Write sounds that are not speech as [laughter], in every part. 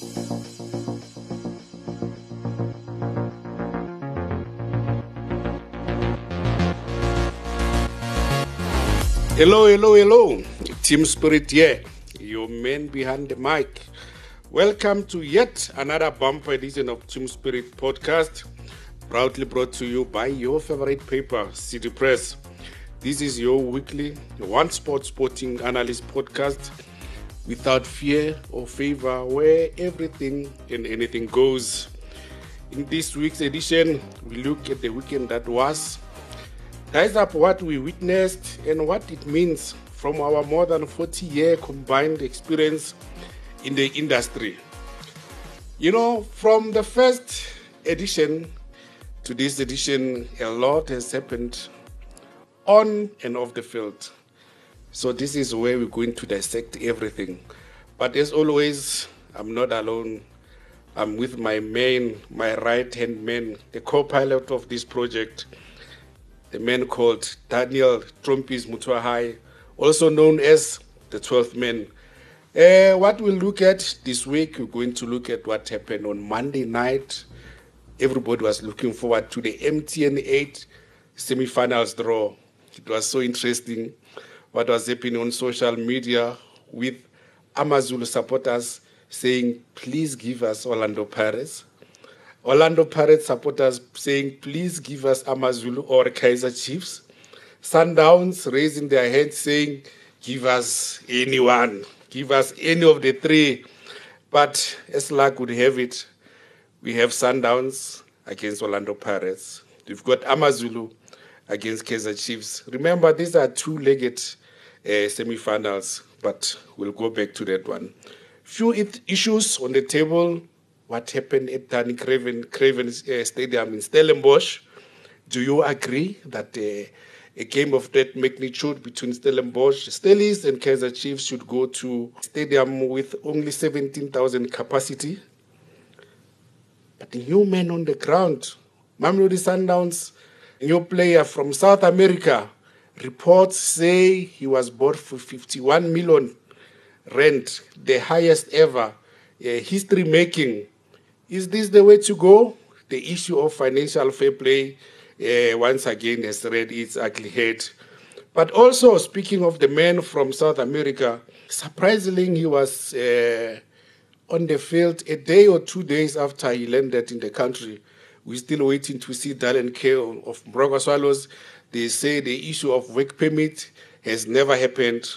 Hello, hello, hello. Team Spirit here, your man behind the mic. Welcome to yet another bumper edition of Team Spirit podcast, proudly brought to you by your favorite paper, City Press. This is your weekly one sport sporting analyst podcast without fear or favor, where everything and anything goes. In this week's edition, we look at the weekend that was ties up what we witnessed and what it means from our more than 40 year combined experience in the industry. You know, from the first edition to this edition, a lot has happened on and off the field. So, this is where we're going to dissect everything. But as always, I'm not alone. I'm with my main, my right hand man, the co pilot of this project the man called Daniel Trumpis Mothowagae, also known as the 12th man. Uh, what we'll look at this week, we're going to look at what happened on Monday night. Everybody was looking forward to the MTN 8 semi-finals draw. It was so interesting what was happening on social media with Amazulu supporters saying, please give us Orlando Pirates Orlando Pirates supporters saying, please give us Amazulu or Kaizer Chiefs. Sundowns raising their hands saying, give us anyone, give us any of the three. But as luck would have it, we have Sundowns against Orlando Pirates. We've got Amazulu against Kaizer Chiefs. Remember, these are two-legged uh, semi-finals, but we'll go back to that one. Few issues on the table what happened at Danie Craven, Craven uh, Stadium in Stellenbosch. Do you agree that uh, a game of that magnitude between Stellenbosch, Stellies and Kaizer Chiefs should go to stadium with only 17,000 capacity? But the new man on the ground, Mamelodi Sundowns, new player from South America, reports say he was bought for 51 million rand, the highest ever, uh, history making is this the way to go? The issue of financial fair play uh, once again has read its ugly head. But also, speaking of the man from South America, surprisingly, he was uh, on the field a day or two days after he landed in the country. We're still waiting to see Dallin K of Moroka Swallows. They say the issue of work permit has never happened.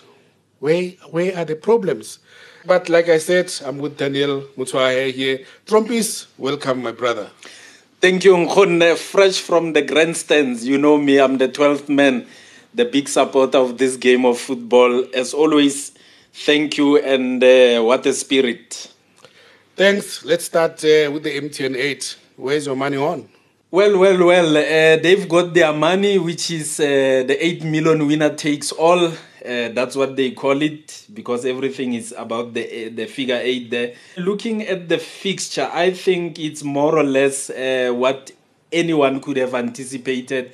Where, where are the problems? But like I said, I'm with Daniel Mothowagae here. Trumpis, welcome, my brother. Thank you, Nkhone. Fresh from the grandstands. You know me, I'm the 12th man, the big supporter of this game of football. As always, thank you and uh, what a spirit. Thanks. Let's start uh, with the MTN 8. Where's your money on? Well, well, well. Uh, they've got their money, which is uh, the 8 million winner takes all. Uh, that's what they call it because everything is about the the figure eight there. Looking at the fixture, I think it's more or less uh, what anyone could have anticipated.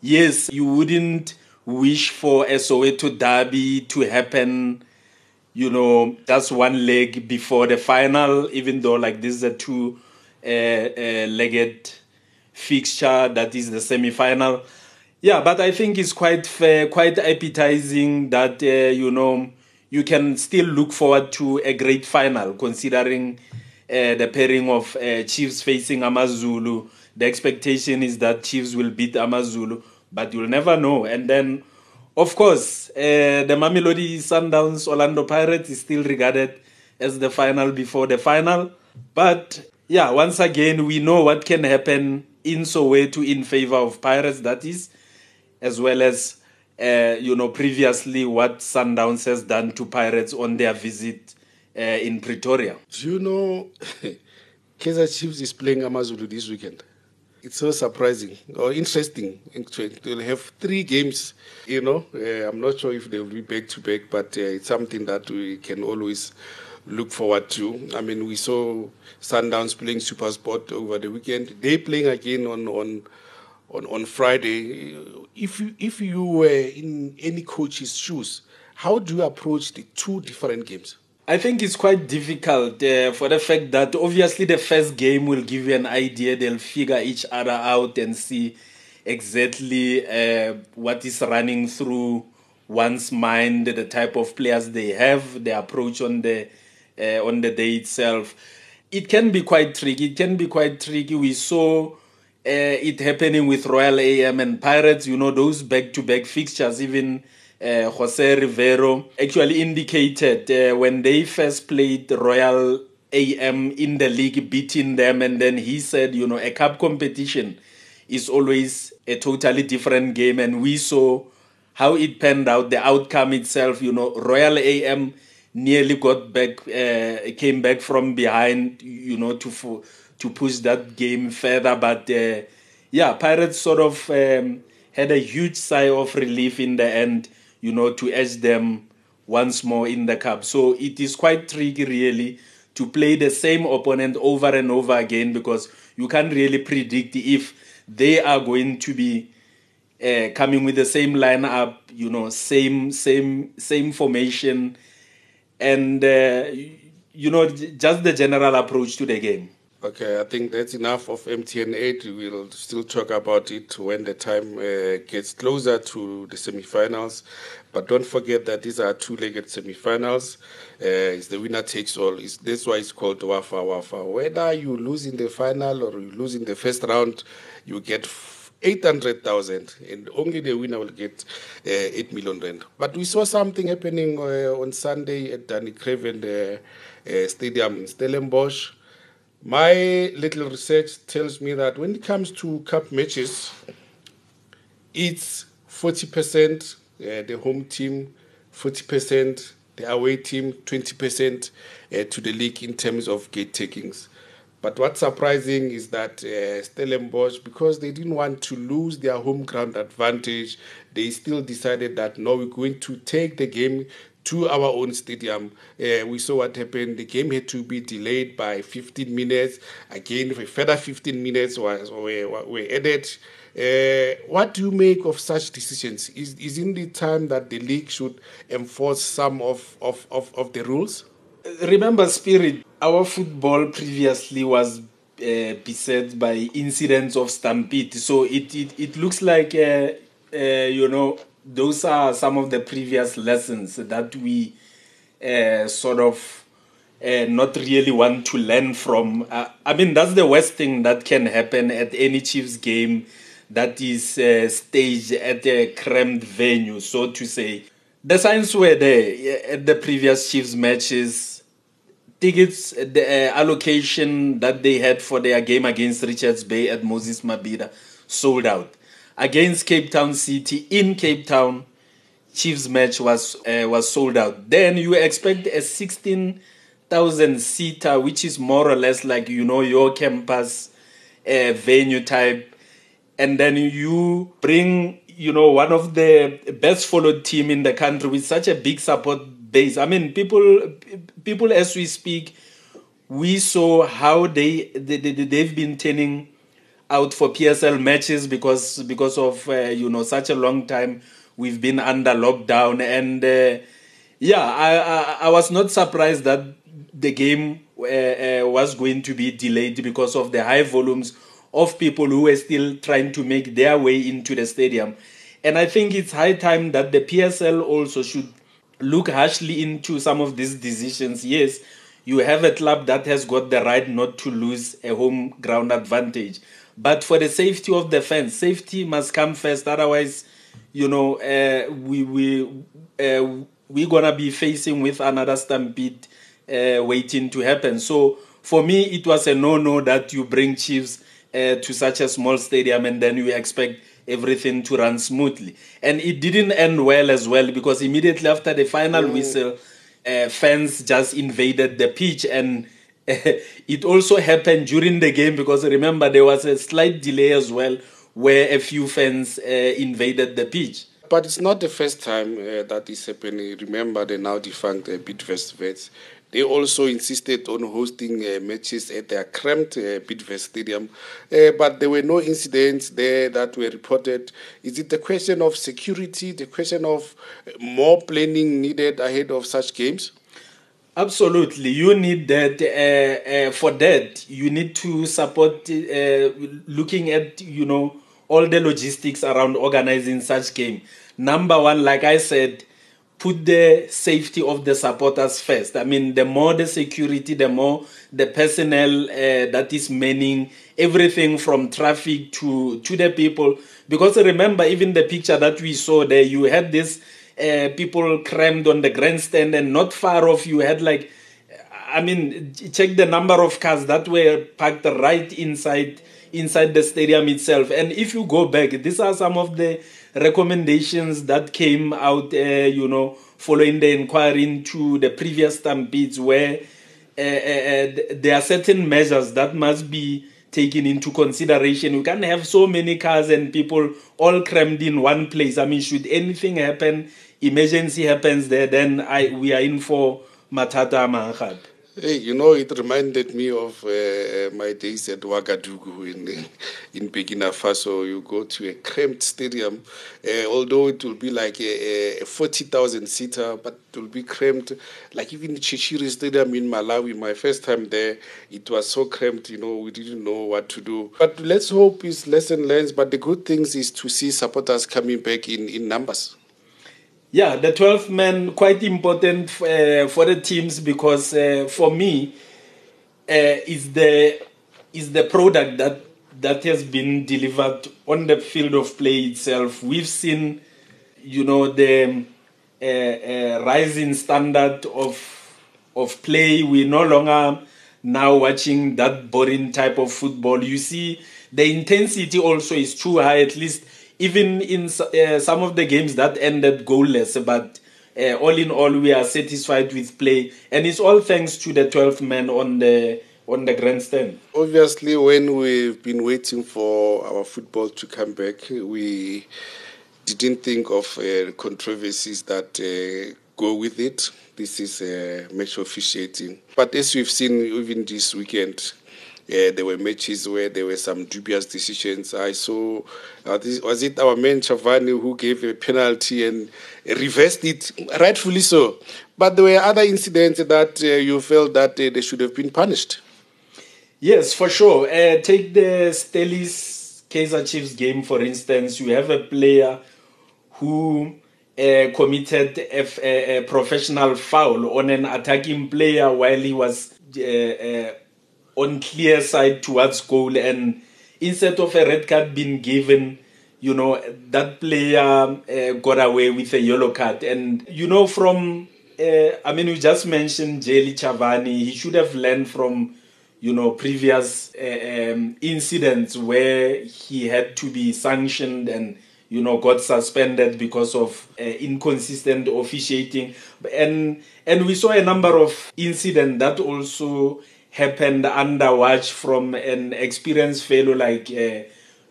Yes, you wouldn't wish for a Soweto derby to happen. You know, that's one leg before the final. Even though like this is a two uh, uh legged fixture, that is the semi final yeah, but I think it's quite fair, quite appetizing that uh, you know you can still look forward to a great final, considering uh, the pairing of uh, Chiefs facing Amazulu. The expectation is that Chiefs will beat Amazulu, but you'll never know. And then, of course, uh, the Mamelodi Sundowns Orlando Pirates is still regarded as the final before the final. But yeah, once again, we know what can happen in Soweto in favor of Pirates. That is as well as uh, you know previously what Sundowns has done to Pirates on their visit uh, in Pretoria. Do you know [laughs] Kaizer Chiefs is playing Amazulu this weekend? It's so surprising or interesting. They'll have three games. You know, uh, I'm not sure if they'll be back to back, but uh, it's something that we can always look forward to. I mean, we saw Sundowns playing Super Sport over the weekend. They playing again on on on, on Friday. If you, if you were in any coach's shoes, how do you approach the two different games? I think it's quite difficult uh, for the fact that obviously the first game will give you an idea. They'll figure each other out and see exactly uh, what is running through one's mind, the type of players they have, the approach on the uh, on the day itself. It can be quite tricky. It can be quite tricky. We saw uh, it happening with Royal AM and Pirates. You know those back-to-back fixtures, even uh, Jose Riveiro actually indicated uh, when they first played Royal AM in the league, beating them, and then he said, you know, a cup competition is always a totally different game, and we saw how it panned out, the outcome itself. You know, Royal AM nearly got back, uh, came back from behind, you know, to to push that game further, but uh, yeah, Pirates sort of um, had a huge sigh of relief in the end you know, to edge them once more in the cup. So it is quite tricky, really, to play the same opponent over and over again because you can't really predict if they are going to be uh, coming with the same lineup, you know, same same same formation, and uh, you know, just the general approach to the game. Okay, I think that's enough of MTN 8. We'll still talk about it when the time uh, gets closer to the semifinals. But don't forget that these are two legged semifinals. Uh, it's the winner takes all. It's, that's why it's called Wafa Wafa. Whether you lose in the final or you lose in the first round, you get 800,000 and only the winner will get uh, 8 million rand. But we saw something happening uh, on Sunday at Danie Craven uh, uh, Stadium in Stellenbosch. My little research tells me that when it comes to cup matches, it's 40% uh, the home team, 40% the away team, 20% uh, to the league in terms of gate takings. But what's surprising is that uh, Stellenbosch, because they didn't want to lose their home ground advantage, they still decided that no, we're going to take the game to our own stadium. Uh, we saw what happened. The game had to be delayed by 15 minutes. Again, a further 15 minutes was were, were added. Uh, what do you make of such decisions? Is is in the time that the league should enforce some of, of, of, of the rules? Remember, Spirit, our football previously was uh, beset by incidents of stampede. So it, it, it looks like, uh, uh, you know, those are some of the previous lessons that we uh, sort of uh, not really want to learn from. Uh, I mean, that's the worst thing that can happen at any Chiefs game that is staged at a crammed venue, so to say. The signs were there at the previous Chiefs matches. Tickets, the uh, allocation that they had for their game against Richards Bay at Moses Mabhida sold out against Cape Town City in Cape Town. Chiefs match was uh, was sold out. Then you expect a 16,000 seater, which is more or less like you know your campus uh, venue type, and then you bring you know one of the best followed team in the country with such a big support base. I mean, people people as we speak, we saw how they, they, they they've been turning out for PSL matches because because of uh, you know such a long time we've been under lockdown and uh, yeah I, I, I was not surprised that the game uh, uh, was going to be delayed because of the high volumes of people who were still trying to make their way into the stadium and I think it's high time that the PSL also should look harshly into some of these decisions yes you have a club that has got the right not to lose a home ground advantage but for the safety of the fans, safety must come first. Otherwise, you know, uh, we we uh, we're gonna be facing with another stampede uh, waiting to happen. So for me, it was a no-no that you bring Chiefs uh, to such a small stadium and then you expect everything to run smoothly. And it didn't end well as well because immediately after the final mm. whistle, uh, fans just invaded the pitch and [laughs] it also happened during the game because remember there was a slight delay as well where a few fans uh, invaded the pitch. But it's not the first time uh, that is happening. Remember the now defunct uh, Bidvest Wits. They also insisted on hosting uh, matches at their cramped uh, Bidvest Stadium, uh, but there were no incidents there that were reported. Is it the question of security, the question of more planning needed ahead of such games? Absolutely, you need that. Uh, uh, for that, you need to support. Uh, looking at you know all the logistics around organizing such game. Number one, like I said, put the safety of the supporters first. I mean, the more the security, the more the personnel uh, that is manning everything from traffic to to the people. Because remember, even the picture that we saw there, you had this uh, people crammed on the grandstand, and not far off, you had like, I mean, check the number of cars that were parked right inside inside the stadium itself. And if you go back, these are some of the recommendations that came out, uh, you know, following the inquiry into the previous stampedes, where uh, uh, uh there are certain measures that must be taken into consideration. You can't have so many cars and people all crammed in one place. I mean, should anything happen, emergency happens there, then I we are in for matata mahad. Hey, you know, it reminded me of uh, my days at Ouagadougou in [laughs] in Burkina Faso. You go to a cramped stadium, uh, although it will be like a, a 40,000 seater, but it will be cramped. Like even Chichiri Stadium in Malawi, my first time there, it was so cramped, you know, we didn't know what to do. But let's hope it's lesson learned. But the good things is to see supporters coming back in, in numbers. Yeah, the 12th man quite important uh, for the teams because uh, for me uh, is the is the product that that has been delivered on the field of play itself. We've seen, you know, the uh, uh, rising standard of of play. We're no longer now watching that boring type of football. You see, the intensity also is too high. At least even in uh, some of the games that ended goalless, but uh, all in all, we are satisfied with play, and it's all thanks to the 12 men on the on the grandstand. Obviously, when we've been waiting for our football to come back, we didn't think of uh, controversies that uh, go with it. This is uh, match officiating, but as we've seen even this weekend, yeah, there were matches where there were some dubious decisions. I saw, uh, this, was it our man Chavani who gave a penalty and reversed it, rightfully so. But there were other incidents that uh, you felt that uh, they should have been punished. Yes, for sure. Uh, take the Stellies Kaizer Chiefs game, for instance. You have a player who uh, committed a, professional foul on an attacking player while he was uh, on clear side towards goal and instead of a red card being given you know that player uh, got away with a yellow card. And you know from uh, i mean we just mentioned Jelly Chavani he should have learned from you know previous uh, um, incidents where he had to be sanctioned and you know got suspended because of uh, inconsistent officiating. And and we saw a number of incidents that also happened under watch from an experienced fellow like uh,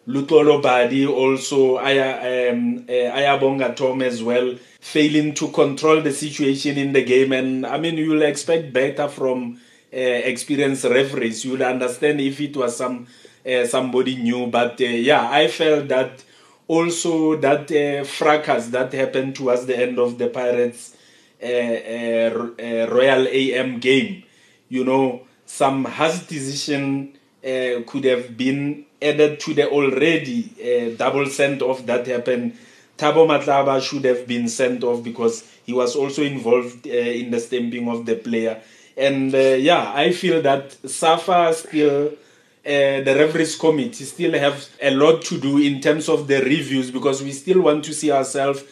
Luxolo Badi, also Aya, um, uh, Ayabonga Tom as well, failing to control the situation in the game. And I mean, you'll expect better from uh, experienced referees. You'll understand if it was some uh, somebody new. But uh, yeah, I felt that also that uh, fracas that happened towards the end of the Pirates Royal AM game, you know, some decision uh, could have been added to the already uh, double sent off that happened. Thabo Matlaba should have been sent off because he was also involved uh, in the stamping of the player. And uh, yeah, I feel that SAFA still, uh, the referees committee still have a lot to do in terms of the reviews because we still want to see ourselves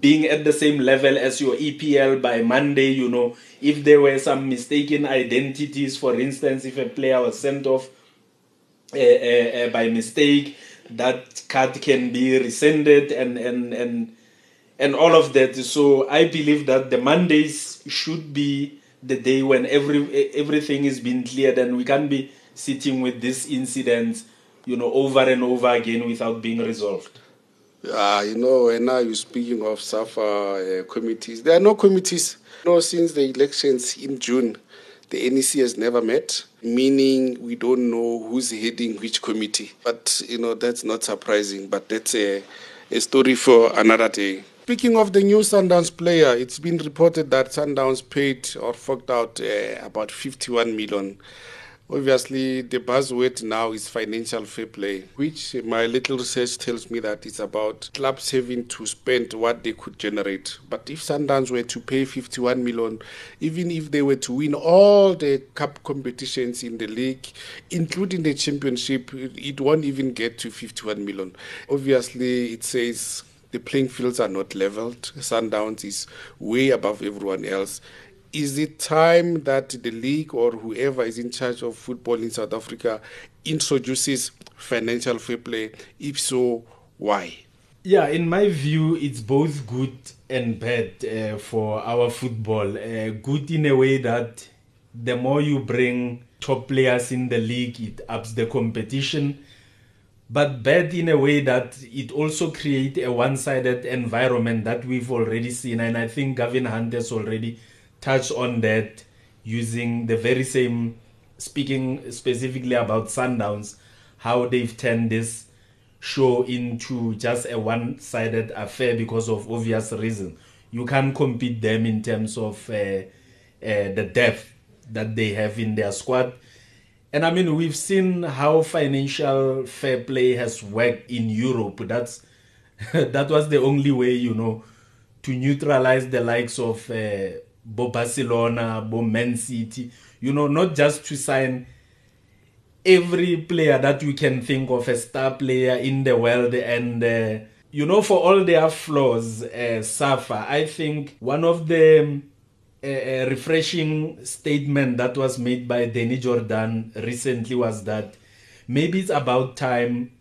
being at the same level as your EPL by Monday, you know, if there were some mistaken identities, for instance, if a player was sent off uh, uh, uh, by mistake, that card can be rescinded and, and, and, and all of that. So I believe that the Mondays should be the day when every everything is being cleared and we can't be sitting with this incident, you know, over and over again without being resolved. Uh, you know, and now you're speaking of SAFA uh, committees. There are no committees. You know, since the elections in June, the NEC has never met, meaning we don't know who's heading which committee. But, you know, that's not surprising, but that's a, a story for another day. Speaking of the new Sundowns player, it's been reported that Sundowns paid or forked out uh, about 51 million Obviously, the buzzword now is financial fair play, which my little research tells me that it's about clubs having to spend what they could generate. But if Sundowns were to pay 51 million, even if they were to win all the cup competitions in the league, including the championship, it won't even get to 51 million. Obviously, it says the playing fields are not leveled. Sundowns is way above everyone else is it time that the league or whoever is in charge of football in South Africa introduces financial fair play? If so, why? Yeah, in my view, it's both good and bad uh, for our football. Uh, good in a way that the more you bring top players in the league, it ups the competition. But bad in a way that it also creates a one-sided environment that we've already seen, and I think Gavin Hunt has already touch on that using the very same speaking specifically about Sundowns, how they've turned this show into just a one-sided affair because of obvious reasons. You can't compete them in terms of uh, uh, the depth that they have in their squad. And I mean, we've seen how financial fair play has worked in Europe. That's [laughs] that was the only way, you know, to neutralize the likes of uh, bo Barcelona, bo Man City, you know, not just to sign every player that you can think of a star player in the world and uh, you know for all their flaws uh, suffer. I think one of the uh, refreshing statement that was made by Danny Jordaan recently was that maybe it's about time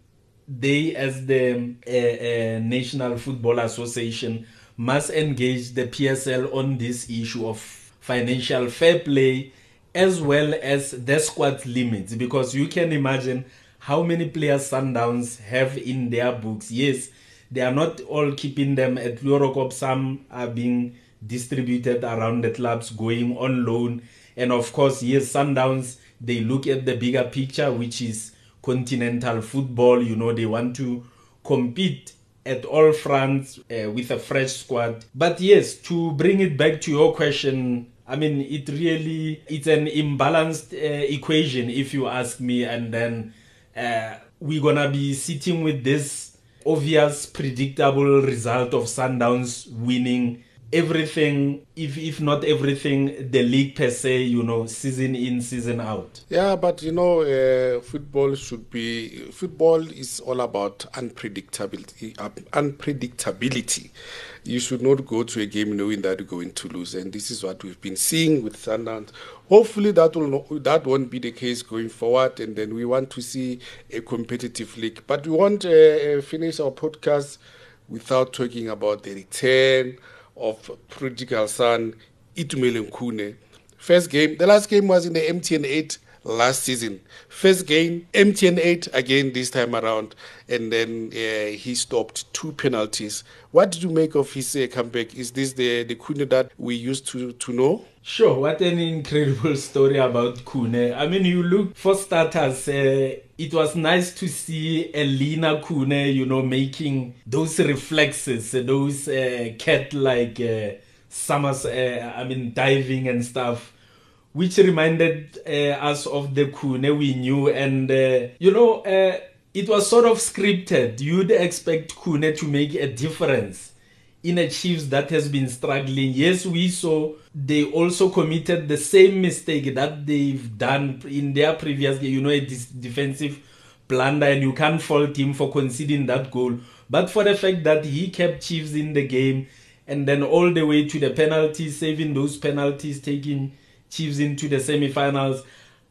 they as the uh, uh, National Football Association must engage the PSL on this issue of financial fair play as well as the squad limits because you can imagine how many players Sundowns have in their books. Yes, they are not all keeping them at Chloorkop. Some are being distributed around the clubs, going on loan. And of course, yes, Sundowns, they look at the bigger picture, which is continental football. You know, they want to compete at all fronts uh, with a fresh squad. But yes, to bring it back to your question, I mean, it really it's an imbalanced uh, equation if you ask me. And then uh, we're gonna be sitting with this obvious, predictable result of Sundowns winning everything if if not everything the league per se you know season in season out. Yeah but you know uh, football should be football is all about unpredictability uh, unpredictability. You should not go to a game knowing that you're going to lose and this is what we've been seeing with Sundowns hopefully that will not, that won't be the case going forward and then we want to see a competitive league. But we won't uh, finish our podcast without talking about the return of prodigal son Itumeleng Khune. First game, the last game was in the MTN 8 last season. First game, MTN 8 again this time around, and then uh, he stopped two penalties. What did you make of his uh, comeback? Is this the, the Khune that we used to, to know? Sure, what an incredible story about Khune. I mean, you look, for starters, uh, it was nice to see Elina Khune, you know, making those reflexes, those uh, cat-like uh, summers, uh, I mean, diving and stuff, which reminded uh, us of the Khune we knew. And, uh, you know, uh, it was sort of scripted. You'd expect Khune to make a difference in Chiefs that has been struggling. Yes, we saw they also committed the same mistake that they've done in their previous game. You know, a defensive blunder, and you can't fault him for conceding that goal. But for the fact that he kept Chiefs in the game and then all the way to the penalties, saving those penalties, taking Chiefs into the semi-finals,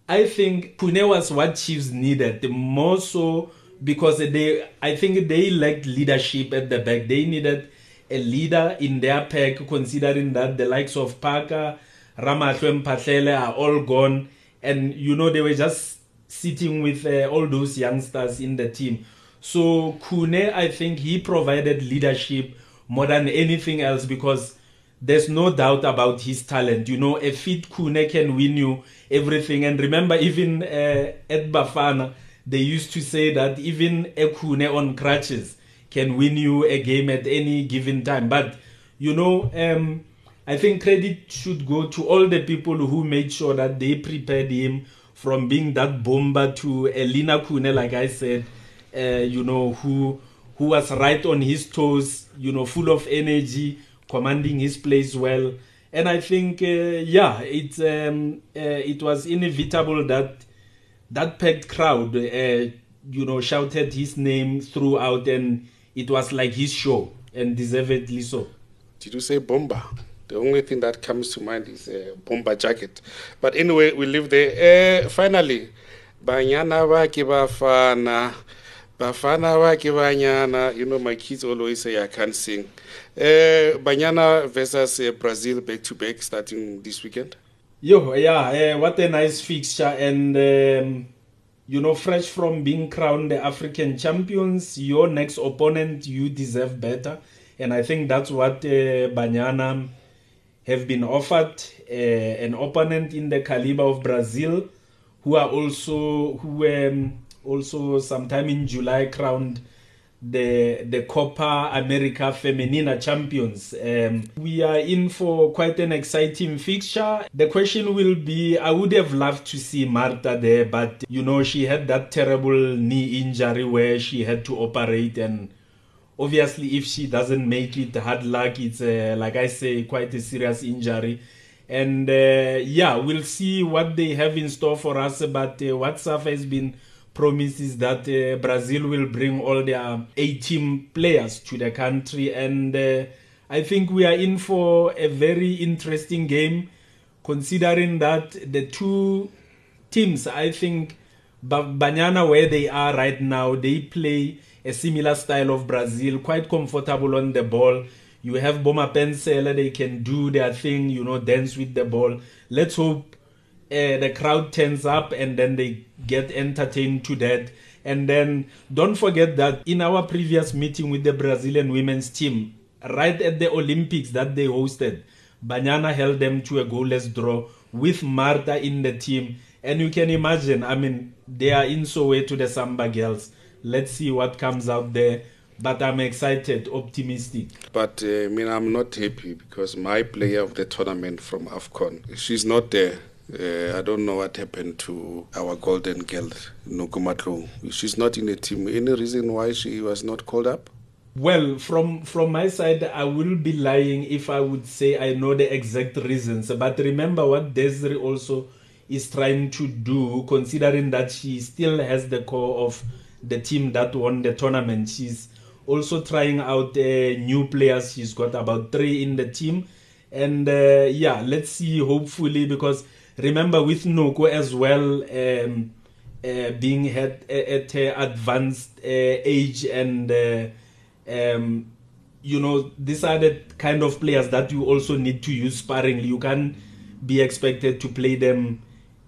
I think Khune was what Chiefs needed. More so because they, I think they lacked leadership at the back. They needed a leader in their pack, considering that the likes of Parker, Ramahlwe Mphahlele are all gone. And, you know, they were just sitting with uh, all those youngsters in the team. So Khune, I think he provided leadership more than anything else because there's no doubt about his talent. You know, a fit Khune can win you everything. And remember, even uh, at Bafana, they used to say that even a Khune on crutches can win you a game at any given time. But you know, um, I think credit should go to all the people who made sure that they prepared him from being that bomber to Elina Khune, like I said, uh, you know, who who was right on his toes, you know, full of energy, commanding his place well. And I think, uh, yeah, it um, uh, it was inevitable that that packed crowd, uh, you know, shouted his name throughout, and it was like his show, and deservedly so. Did you say bomber? The only thing that comes to mind is a bomber jacket. But anyway, we leave there. Uh, finally, Banyana Bafana. Bafana Banyana. You know, my kids always say I can't sing. Uh, Banyana versus uh, Brazil back to back starting this weekend. Yo, yeah, uh, what a nice fixture. And, um, you know, fresh from being crowned the African champions, your next opponent, you deserve better. And I think that's what uh, Banyana have been offered uh, an opponent in the caliber of Brazil, who are also who um, also sometime in July crowned the the Copa America Femenina champions. Um, we are in for quite an exciting fixture. The question will be: I would have loved to see Marta there, but you know she had that terrible knee injury where she had to operate and obviously if she doesn't make it hard luck it's like i say quite a serious injury and uh, yeah we'll see what they have in store for us but uh, what SAFA has been promised is that uh, brazil will bring all their 18 players to the country and uh, i think we are in for a very interesting game considering that the two teams i think banyana where they are right now they play a similar style of Brazil, quite comfortable on the ball. You have Boma Pensela, they can do their thing, you know, dance with the ball. Let's hope uh, the crowd turns up and then they get entertained to that. And then don't forget that in our previous meeting with the Brazilian women's team, right at the Olympics that they hosted, Banyana held them to a goalless draw with Marta in the team. And you can imagine, I mean, they are in so way to the Samba girls let's see what comes out there. But I'm excited, optimistic. But uh, I mean, I'm not happy because my player of the tournament from AFCON, she's not there. Uh, I don't know what happened to our golden girl, Noko Matlou. She's not in the team. Any reason why she was not called up? Well, from from my side, I will be lying if I would say I know the exact reasons. But remember what Desiree also is trying to do, considering that she still has the core of the team that won the tournament. She's also trying out uh, new players. She's got about three in the team. And uh, yeah, let's see, hopefully, because remember with Noko as well, um, uh, being at, at her advanced uh, age and uh, um, you know these are the kind of players that you also need to use sparingly. You can be expected to play them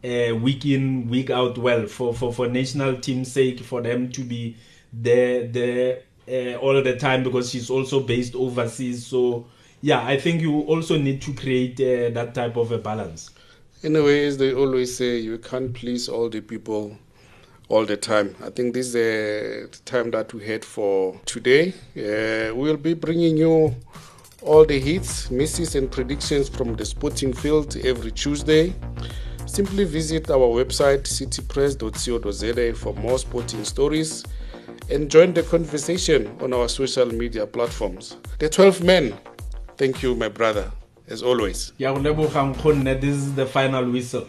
uh, week in week out well. For, for, for national team's sake for them to be there there uh, all the time because she's also based overseas. So yeah i think you also need to create uh, that type of a balance in a as they always say you can't please all the people all the time. I think this is the time that we had for today. Uh, we'll be bringing you all the hits misses and predictions from the sporting field every tuesday. Simply visit our website citypress.co.za for more sporting stories. And join the conversation on our social media platforms. The 12 men, thank you, my brother, as always. This is the final whistle.